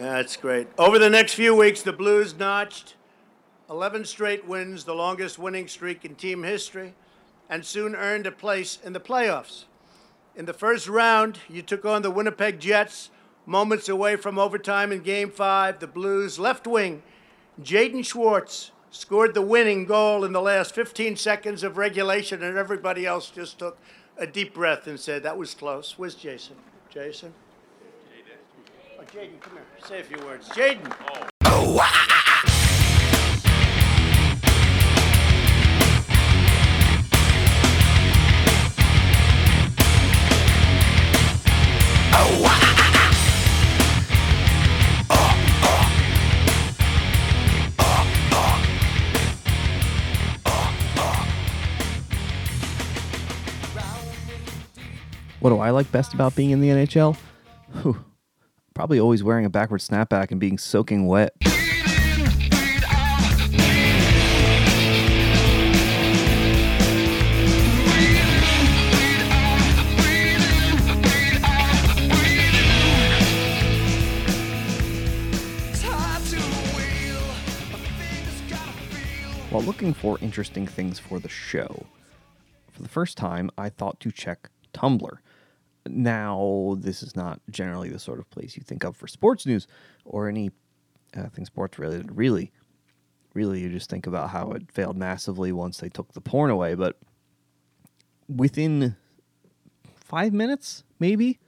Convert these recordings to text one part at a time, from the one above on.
That's great. Over the next few weeks, the Blues notched 11 straight wins, the longest winning streak in team history, and soon earned a place in the playoffs. In the first round, you took on the Winnipeg Jets, moments away from overtime in Game 5. The Blues left wing, Jaden Schwartz, scored the winning goal in the last 15 seconds of regulation, and everybody else just took a deep breath and said, That was close. Where's Jason? Jason? Oh, Jaden, come here. Say a few words. Jaden. oh What do I like best about being in the NHL? Probably always wearing a backward snapback and being soaking wet. While looking for interesting things for the show, for the first time, I thought to check Tumblr. Now, this is not generally the sort of place you think of for sports news or any uh, sports related. Really, really, you just think about how it failed massively once they took the porn away. But within five minutes, maybe,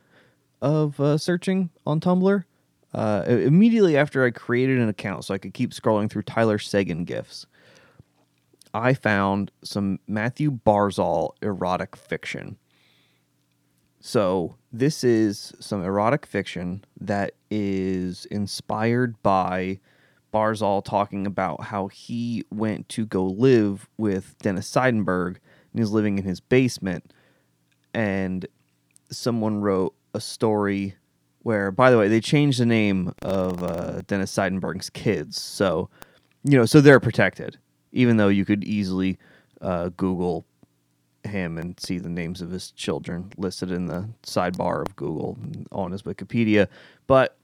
of uh, searching on Tumblr, uh, immediately after I created an account so I could keep scrolling through Tyler Seguin gifs, I found some Matthew Barzal erotic fiction. So, this is some erotic fiction that is inspired by Barzal talking about how he went to go live with Dennis Seidenberg and he's living in his basement. And someone wrote a story where, by the way, they changed the name of uh, Dennis Seidenberg's kids. So, you know, so they're protected, even though you could easily uh, Google him and see the names of his children listed in the sidebar of Google on his Wikipedia. But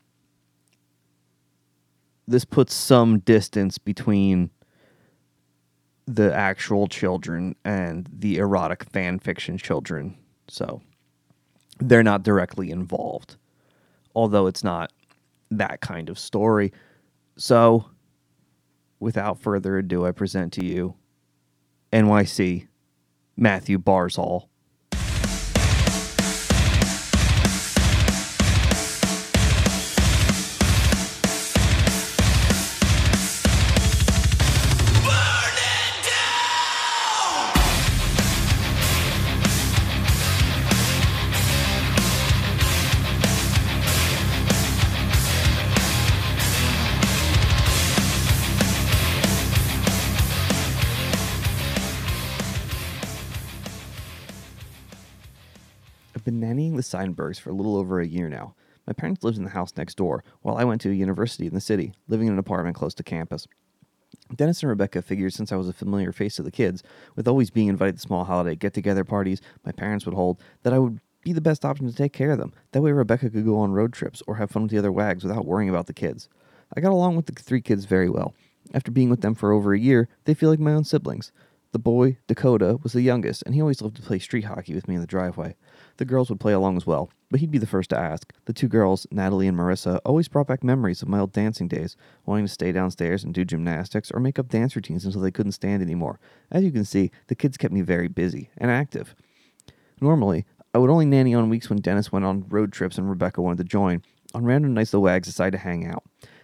this puts some distance between the actual children and the erotic fan fiction children. So they're not directly involved, although it's not that kind of story. So without further ado, I present to you NYC Matthew Barzal. Nannying the Seinbergs for a little over a year now. My parents lived in the house next door, while I went to a university in the city, living in an apartment close to campus. Dennis and Rebecca figured since I was a familiar face to the kids, with always being invited to small holiday get together parties my parents would hold, that I would be the best option to take care of them. That way Rebecca could go on road trips or have fun with the other wags without worrying about the kids. I got along with the three kids very well. After being with them for over a year, they feel like my own siblings. The boy, Dakota, was the youngest, and he always loved to play street hockey with me in the driveway. The girls would play along as well, but he'd be the first to ask. The two girls, Natalie and Marissa, always brought back memories of my old dancing days, wanting to stay downstairs and do gymnastics or make up dance routines until they couldn't stand anymore. As you can see, the kids kept me very busy and active. Normally, I would only nanny on weeks when Dennis went on road trips and Rebecca wanted to join. On random nights, the wags decided to hang out.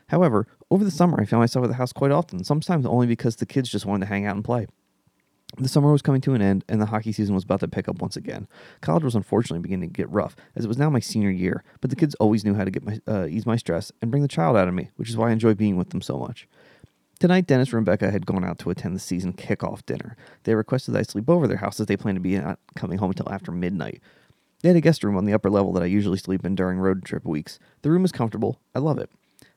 However, over the summer, I found myself at the house quite often, sometimes only because the kids just wanted to hang out and play. The summer was coming to an end, and the hockey season was about to pick up once again. College was unfortunately beginning to get rough, as it was now my senior year. But the kids always knew how to get my uh, ease my stress and bring the child out of me, which is why I enjoy being with them so much. Tonight, Dennis and Rebecca had gone out to attend the season kickoff dinner. They requested that I sleep over their house as they planned to be not coming home until after midnight. They had a guest room on the upper level that I usually sleep in during road trip weeks. The room is comfortable. I love it.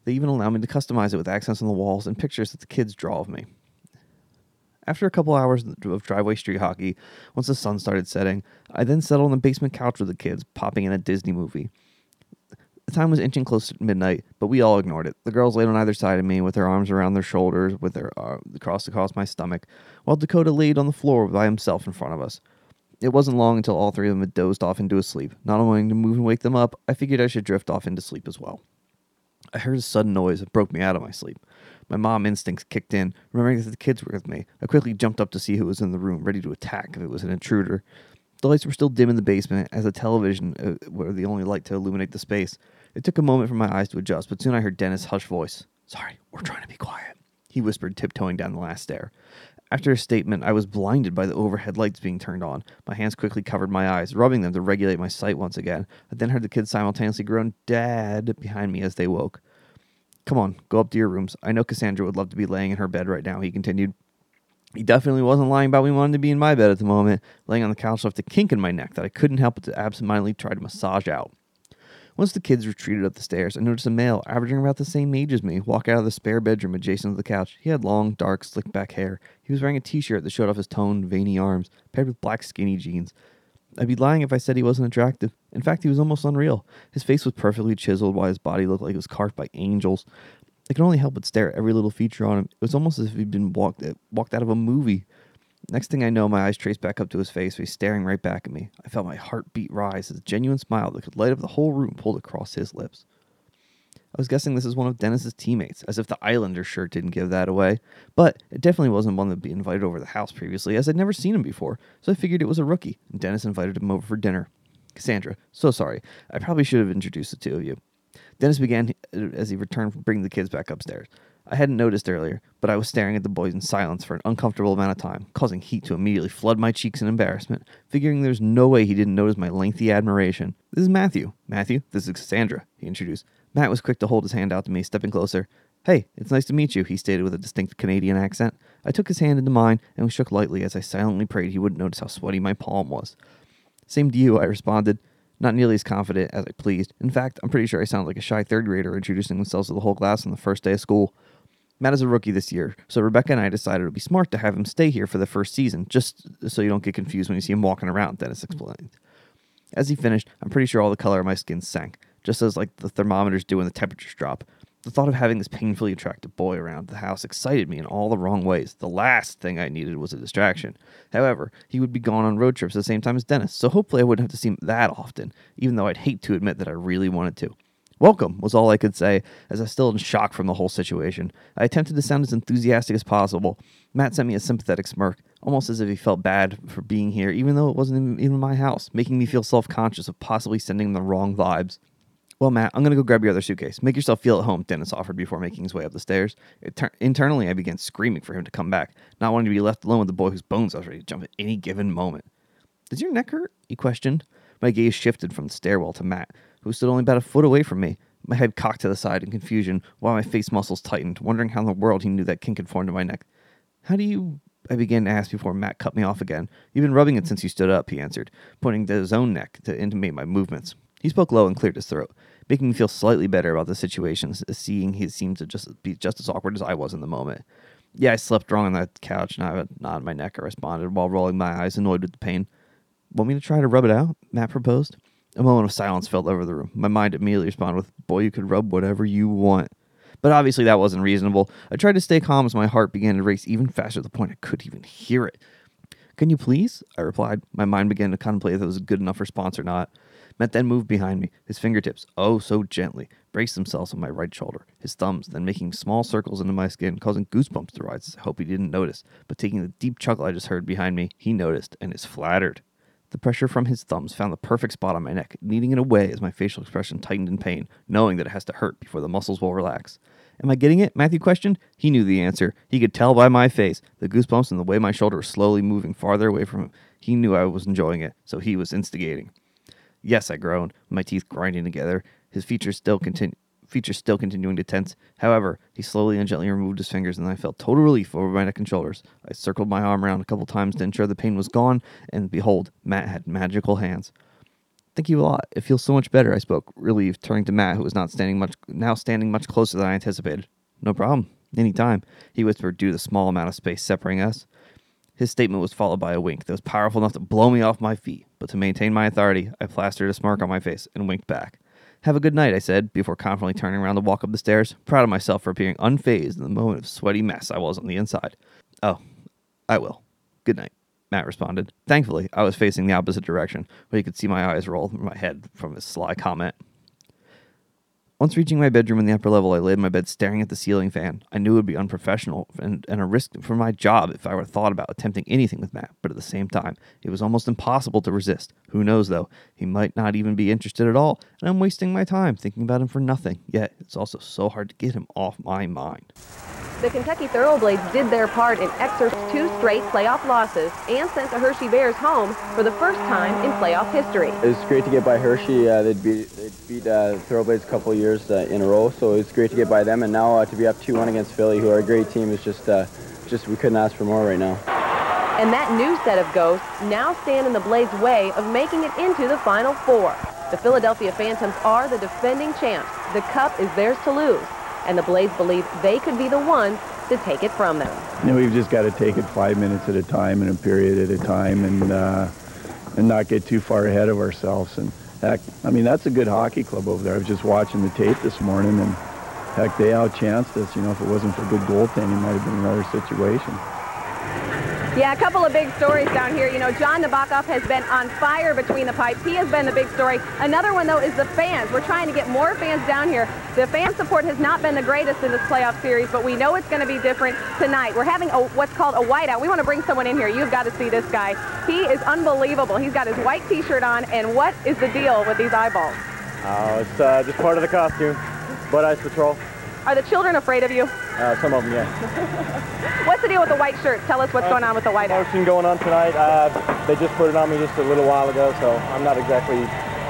They even allow me to customize it with accents on the walls and pictures that the kids draw of me. After a couple hours of driveway street hockey, once the sun started setting, I then settled on the basement couch with the kids, popping in a Disney movie. The time was inching close to midnight, but we all ignored it. The girls laid on either side of me with their arms around their shoulders, with their uh, crossed across my stomach, while Dakota laid on the floor by himself in front of us. It wasn't long until all three of them had dozed off into a sleep. Not wanting to move and wake them up, I figured I should drift off into sleep as well. I heard a sudden noise that broke me out of my sleep. My mom instincts kicked in, remembering that the kids were with me. I quickly jumped up to see who was in the room, ready to attack if it was an intruder. The lights were still dim in the basement, as the television uh, were the only light to illuminate the space. It took a moment for my eyes to adjust, but soon I heard Dennis' hushed voice. Sorry, we're trying to be quiet, he whispered, tiptoeing down the last stair. After his statement, I was blinded by the overhead lights being turned on. My hands quickly covered my eyes, rubbing them to regulate my sight once again. I then heard the kids simultaneously groan, Dad, behind me as they woke. Come on, go up to your rooms. I know Cassandra would love to be laying in her bed right now, he continued. He definitely wasn't lying about me wanting to be in my bed at the moment. Laying on the couch left a kink in my neck that I couldn't help but to absentmindedly try to massage out. Once the kids retreated up the stairs, I noticed a male, averaging about the same age as me, walk out of the spare bedroom adjacent to the couch. He had long, dark, slicked back hair. He was wearing a t shirt that showed off his toned, veiny arms, paired with black, skinny jeans. I'd be lying if I said he wasn't attractive. In fact, he was almost unreal. His face was perfectly chiseled, while his body looked like it was carved by angels. I could only help but stare at every little feature on him. It was almost as if he'd been walked uh, walked out of a movie. Next thing I know, my eyes traced back up to his face, he's staring right back at me. I felt my heartbeat rise as a genuine smile that could light up the whole room pulled across his lips. I was guessing this is one of Dennis's teammates, as if the Islander shirt didn't give that away. But it definitely wasn't one that'd be invited over the house previously, as I'd never seen him before, so I figured it was a rookie, and Dennis invited him over for dinner. Cassandra, so sorry. I probably should have introduced the two of you. Dennis began uh, as he returned from bringing the kids back upstairs. I hadn't noticed earlier, but I was staring at the boys in silence for an uncomfortable amount of time, causing heat to immediately flood my cheeks in embarrassment, figuring there's no way he didn't notice my lengthy admiration. This is Matthew. Matthew, this is Cassandra, he introduced. Matt was quick to hold his hand out to me, stepping closer. Hey, it's nice to meet you, he stated with a distinct Canadian accent. I took his hand into mine, and we shook lightly as I silently prayed he wouldn't notice how sweaty my palm was. Same to you, I responded not nearly as confident as I pleased. In fact, I'm pretty sure I sound like a shy third grader introducing themselves to the whole class on the first day of school. Matt is a rookie this year, so Rebecca and I decided it would be smart to have him stay here for the first season, just so you don't get confused when you see him walking around, Dennis explained. As he finished, I'm pretty sure all the color of my skin sank, just as like the thermometers do when the temperatures drop. The thought of having this painfully attractive boy around the house excited me in all the wrong ways. The last thing I needed was a distraction. However, he would be gone on road trips at the same time as Dennis, so hopefully I wouldn't have to see him that often, even though I'd hate to admit that I really wanted to. Welcome was all I could say, as I was still in shock from the whole situation. I attempted to sound as enthusiastic as possible. Matt sent me a sympathetic smirk, almost as if he felt bad for being here, even though it wasn't even my house, making me feel self conscious of possibly sending him the wrong vibes. Well, Matt, I'm going to go grab your other suitcase. Make yourself feel at home, Dennis offered before making his way up the stairs. internally, I began screaming for him to come back, not wanting to be left alone with the boy whose bones I was ready to jump at any given moment. Does your neck hurt? He questioned. My gaze shifted from the stairwell to Matt, who stood only about a foot away from me, my head cocked to the side in confusion, while my face muscles tightened, wondering how in the world he knew that kink had formed in my neck. How do you. I began to ask before Matt cut me off again. You've been rubbing it since you stood up, he answered, pointing to his own neck to intimate my movements. He spoke low and cleared his throat, making me feel slightly better about the situation, seeing he seemed to just be just as awkward as I was in the moment. Yeah, I slept wrong on that couch, and I had a knot in my neck, I responded, while rolling my eyes, annoyed with the pain. Want me to try to rub it out? Matt proposed. A moment of silence fell over the room. My mind immediately responded with, Boy, you could rub whatever you want. But obviously, that wasn't reasonable. I tried to stay calm as my heart began to race even faster to the point I couldn't even hear it. Can you please? I replied. My mind began to contemplate if it was a good enough response or not. Matt then moved behind me, his fingertips, oh so gently, braced themselves on my right shoulder, his thumbs then making small circles into my skin, causing goosebumps to rise. I hope he didn't notice, but taking the deep chuckle I just heard behind me, he noticed and is flattered. The pressure from his thumbs found the perfect spot on my neck, kneading it away as my facial expression tightened in pain, knowing that it has to hurt before the muscles will relax. Am I getting it? Matthew questioned. He knew the answer. He could tell by my face, the goosebumps, and the way my shoulder was slowly moving farther away from him. He knew I was enjoying it, so he was instigating. Yes, I groaned, my teeth grinding together. His features still continued features still continuing to tense. However, he slowly and gently removed his fingers, and I felt total relief over my neck and shoulders. I circled my arm around a couple times to ensure the pain was gone, and behold, Matt had magical hands. Thank you a lot. It feels so much better, I spoke, relieved, turning to Matt, who was not standing much now standing much closer than I anticipated. No problem. Any time, he whispered due to the small amount of space separating us. His statement was followed by a wink that was powerful enough to blow me off my feet, but to maintain my authority, I plastered a smirk on my face and winked back. Have a good night, I said, before confidently turning around to walk up the stairs, proud of myself for appearing unfazed in the moment of sweaty mess I was on the inside. Oh, I will. Good night, Matt responded. Thankfully, I was facing the opposite direction, where he could see my eyes roll through my head from his sly comment. Once reaching my bedroom in the upper level, I laid in my bed staring at the ceiling fan. I knew it would be unprofessional and, and a risk for my job if I were thought about attempting anything with Matt, but at the same time, it was almost impossible to resist. Who knows, though? He might not even be interested at all, and I'm wasting my time thinking about him for nothing. Yet, it's also so hard to get him off my mind. The Kentucky Thoroughblades did their part in Exeter's two straight playoff losses and sent the Hershey Bears home for the first time in playoff history. It was great to get by Hershey. Uh, they'd beat, they'd beat uh, Thoroughblades a couple years uh, in a row, so it's great to get by them. And now uh, to be up 2-1 against Philly, who are a great team, is just, uh, just we couldn't ask for more right now. And that new set of ghosts now stand in the Blades' way of making it into the Final Four. The Philadelphia Phantoms are the defending champs. The cup is theirs to lose and the Blades believe they could be the ones to take it from them. You know, we've just got to take it five minutes at a time and a period at a time and uh, and not get too far ahead of ourselves. And heck, I mean, that's a good hockey club over there. I was just watching the tape this morning and heck, they outchanced us. You know, if it wasn't for good goaltending, it might have been another situation. Yeah, a couple of big stories down here. You know, John Nabokov has been on fire between the pipes. He has been the big story. Another one, though, is the fans. We're trying to get more fans down here. The fan support has not been the greatest in this playoff series, but we know it's going to be different tonight. We're having a, what's called a whiteout. We want to bring someone in here. You've got to see this guy. He is unbelievable. He's got his white T-shirt on, and what is the deal with these eyeballs? Oh, it's uh, just part of the costume. Bud Ice Patrol. Are the children afraid of you? Uh, some of them, yeah. what's the deal with the white shirt? Tell us what's uh, going on with the white Motion going on tonight. Uh, they just put it on me just a little while ago, so I'm not exactly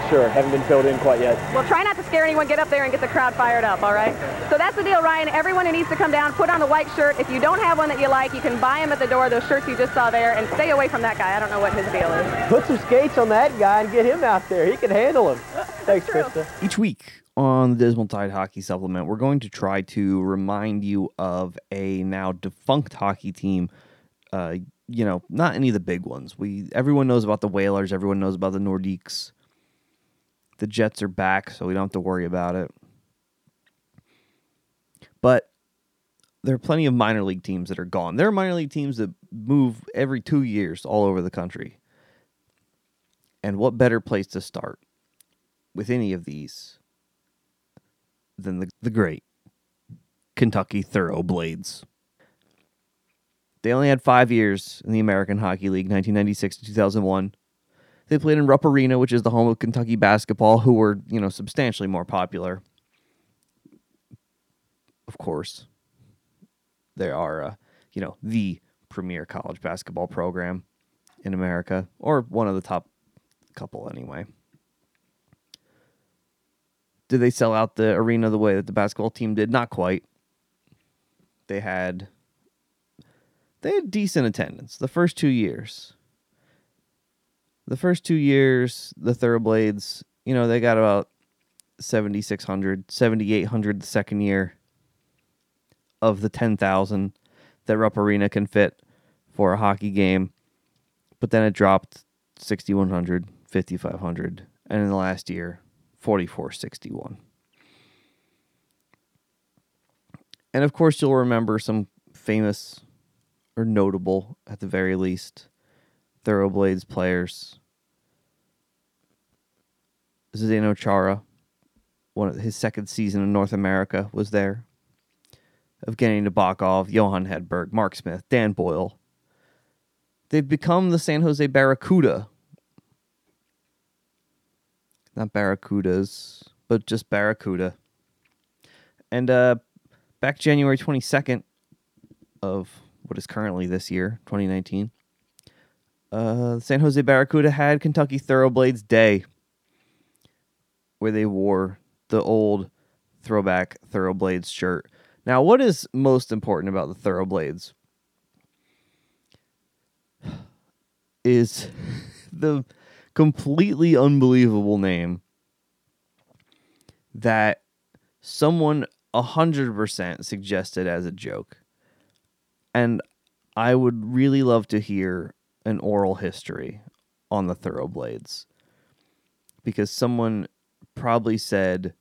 sure. Haven't been filled in quite yet. Well, try not to scare anyone. Get up there and get the crowd fired up, all right? So that's the deal, Ryan. Everyone who needs to come down, put on the white shirt. If you don't have one that you like, you can buy them at the door, those shirts you just saw there, and stay away from that guy. I don't know what his deal is. Put some skates on that guy and get him out there. He can handle him. Thanks, Krista. Each week, on the Dismal Tide Hockey Supplement, we're going to try to remind you of a now defunct hockey team. Uh, you know, not any of the big ones. We everyone knows about the Whalers. Everyone knows about the Nordiques. The Jets are back, so we don't have to worry about it. But there are plenty of minor league teams that are gone. There are minor league teams that move every two years all over the country. And what better place to start with any of these than the, the great Kentucky Thoroughblades. They only had five years in the American Hockey League, 1996 to 2001. They played in Rupp Arena, which is the home of Kentucky basketball, who were, you know, substantially more popular. Of course, they are, uh, you know, the premier college basketball program in America, or one of the top couple anyway. Did they sell out the arena the way that the basketball team did? Not quite. They had they had decent attendance the first two years. The first two years, the Thoroughblades, you know, they got about 7,600, 7,800 the second year of the 10,000 that Rupp Arena can fit for a hockey game. But then it dropped 6,100, 5,500. And in the last year, 4461. And of course, you'll remember some famous or notable, at the very least, Thoroughblades players. Zdeno Chara, one of his second season in North America, was there. Evgeny Nabokov, Johan Hedberg, Mark Smith, Dan Boyle. They've become the San Jose Barracuda not barracudas, but just barracuda. And uh, back January 22nd of what is currently this year, 2019, uh, San Jose Barracuda had Kentucky Thoroughblades Day, where they wore the old throwback Thoroughblades shirt. Now, what is most important about the Thoroughblades is the completely unbelievable name that someone 100% suggested as a joke. And I would really love to hear an oral history on the Thoroughblades because someone probably said,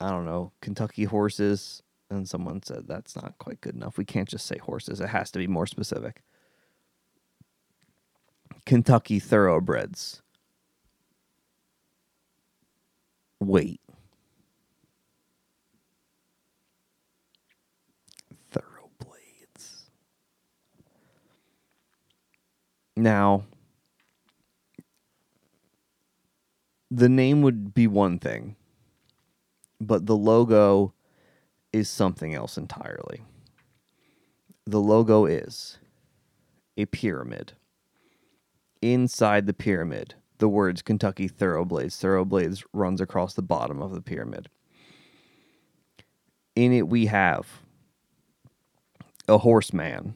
I don't know, Kentucky horses. And someone said that's not quite good enough. We can't just say horses, it has to be more specific. Kentucky thoroughbreds. Wait. Thoroughblades. Now, the name would be one thing, but the logo is something else entirely. The logo is a pyramid. Inside the pyramid, the words Kentucky Thoroughblades. Thoroughblades runs across the bottom of the pyramid. In it, we have a horseman,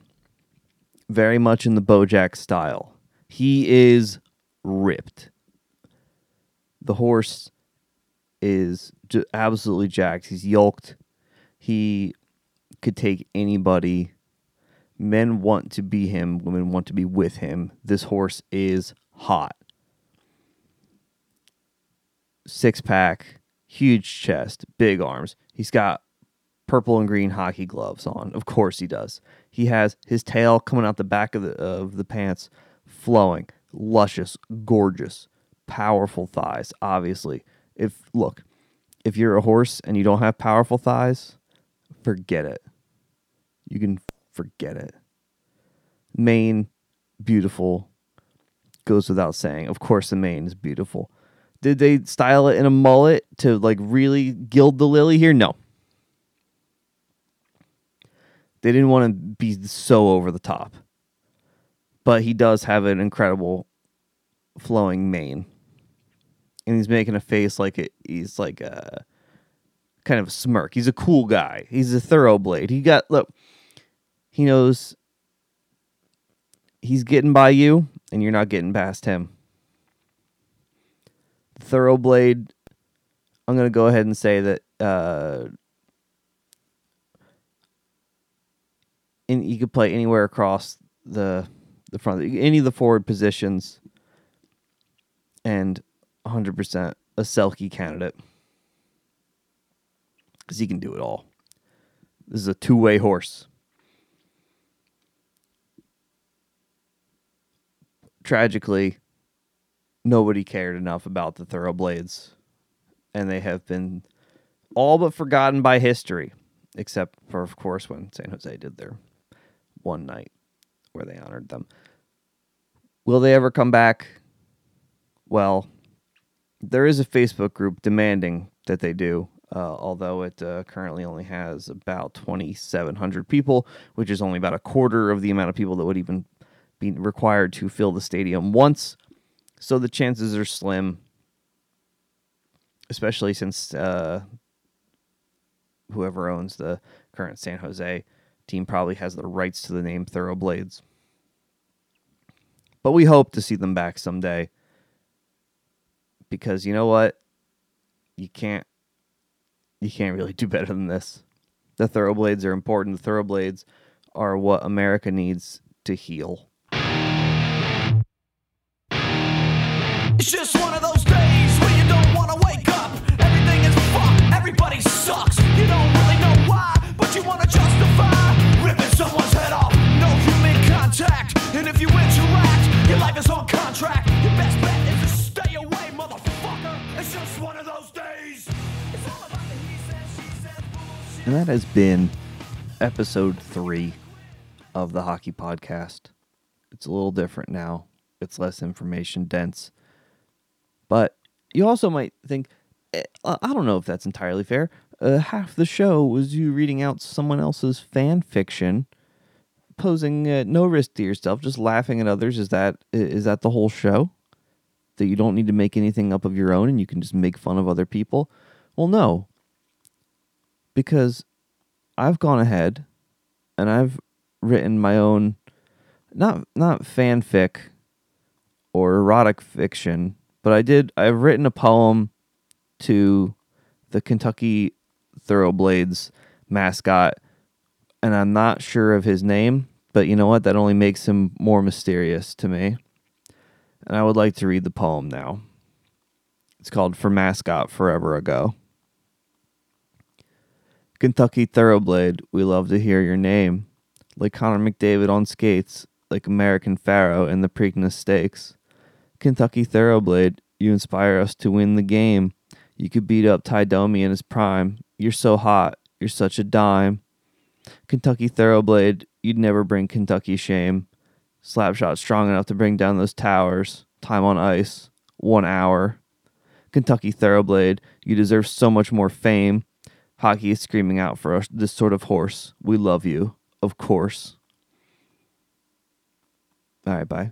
very much in the Bojack style. He is ripped. The horse is absolutely jacked. He's yoked. He could take anybody. Men want to be him, women want to be with him. This horse is hot. Six pack, huge chest, big arms. He's got purple and green hockey gloves on. Of course he does. He has his tail coming out the back of the of the pants, flowing, luscious, gorgeous, powerful thighs. Obviously, if look, if you're a horse and you don't have powerful thighs, forget it. You can forget it. Mane, beautiful, goes without saying. Of course, the mane is beautiful. Did they style it in a mullet to like really gild the lily here? No. They didn't want to be so over the top. But he does have an incredible flowing mane. And he's making a face like it, he's like a kind of a smirk. He's a cool guy. He's a thoroughblade. He got look. He knows he's getting by you, and you're not getting past him. Thoroughblade. I'm gonna go ahead and say that. Uh, and you could play anywhere across the the front, any of the forward positions, and 100% a Selke candidate because he can do it all. This is a two way horse. Tragically, nobody cared enough about the thoroughblades, and they have been all but forgotten by history, except for, of course, when San Jose did their one night where they honored them. Will they ever come back? Well, there is a Facebook group demanding that they do, uh, although it uh, currently only has about 2,700 people, which is only about a quarter of the amount of people that would even be required to fill the stadium once. So the chances are slim, especially since uh, whoever owns the current San Jose team probably has the rights to the name Thoroughblades. But we hope to see them back someday. Because you know what? You can't you can't really do better than this. The thoroughblades are important. The thoroughblades are what America needs to heal. It's just one of those days where you don't wanna wake up. Everything is fucked, everybody sucks. You don't really know why, but you wanna justify someone's head off. No contact, and if you your life is on contract. Your best bet is to stay away, motherfucker. It's just one of those days. And that has been episode three of the hockey podcast. It's a little different now, it's less information dense. But you also might think, eh, I don't know if that's entirely fair. Uh, half the show was you reading out someone else's fan fiction, posing uh, no risk to yourself, just laughing at others. Is that is that the whole show? That you don't need to make anything up of your own and you can just make fun of other people? Well, no. Because I've gone ahead and I've written my own not not fanfic or erotic fiction, but I did I've written a poem to the Kentucky Thoroughblades mascot and I'm not sure of his name, but you know what? That only makes him more mysterious to me. And I would like to read the poem now. It's called For Mascot Forever Ago. Kentucky Thoroughblade, we love to hear your name. Like Connor McDavid on skates, like American Pharoah in the Preakness Stakes. Kentucky Thoroughblade, you inspire us to win the game. You could beat up Ty Domi in his prime. You're so hot. You're such a dime. Kentucky Thoroughblade, you'd never bring Kentucky shame. Slapshot strong enough to bring down those towers. Time on ice, one hour. Kentucky Thoroughblade, you deserve so much more fame. Hockey is screaming out for us, this sort of horse. We love you, of course. All right, bye.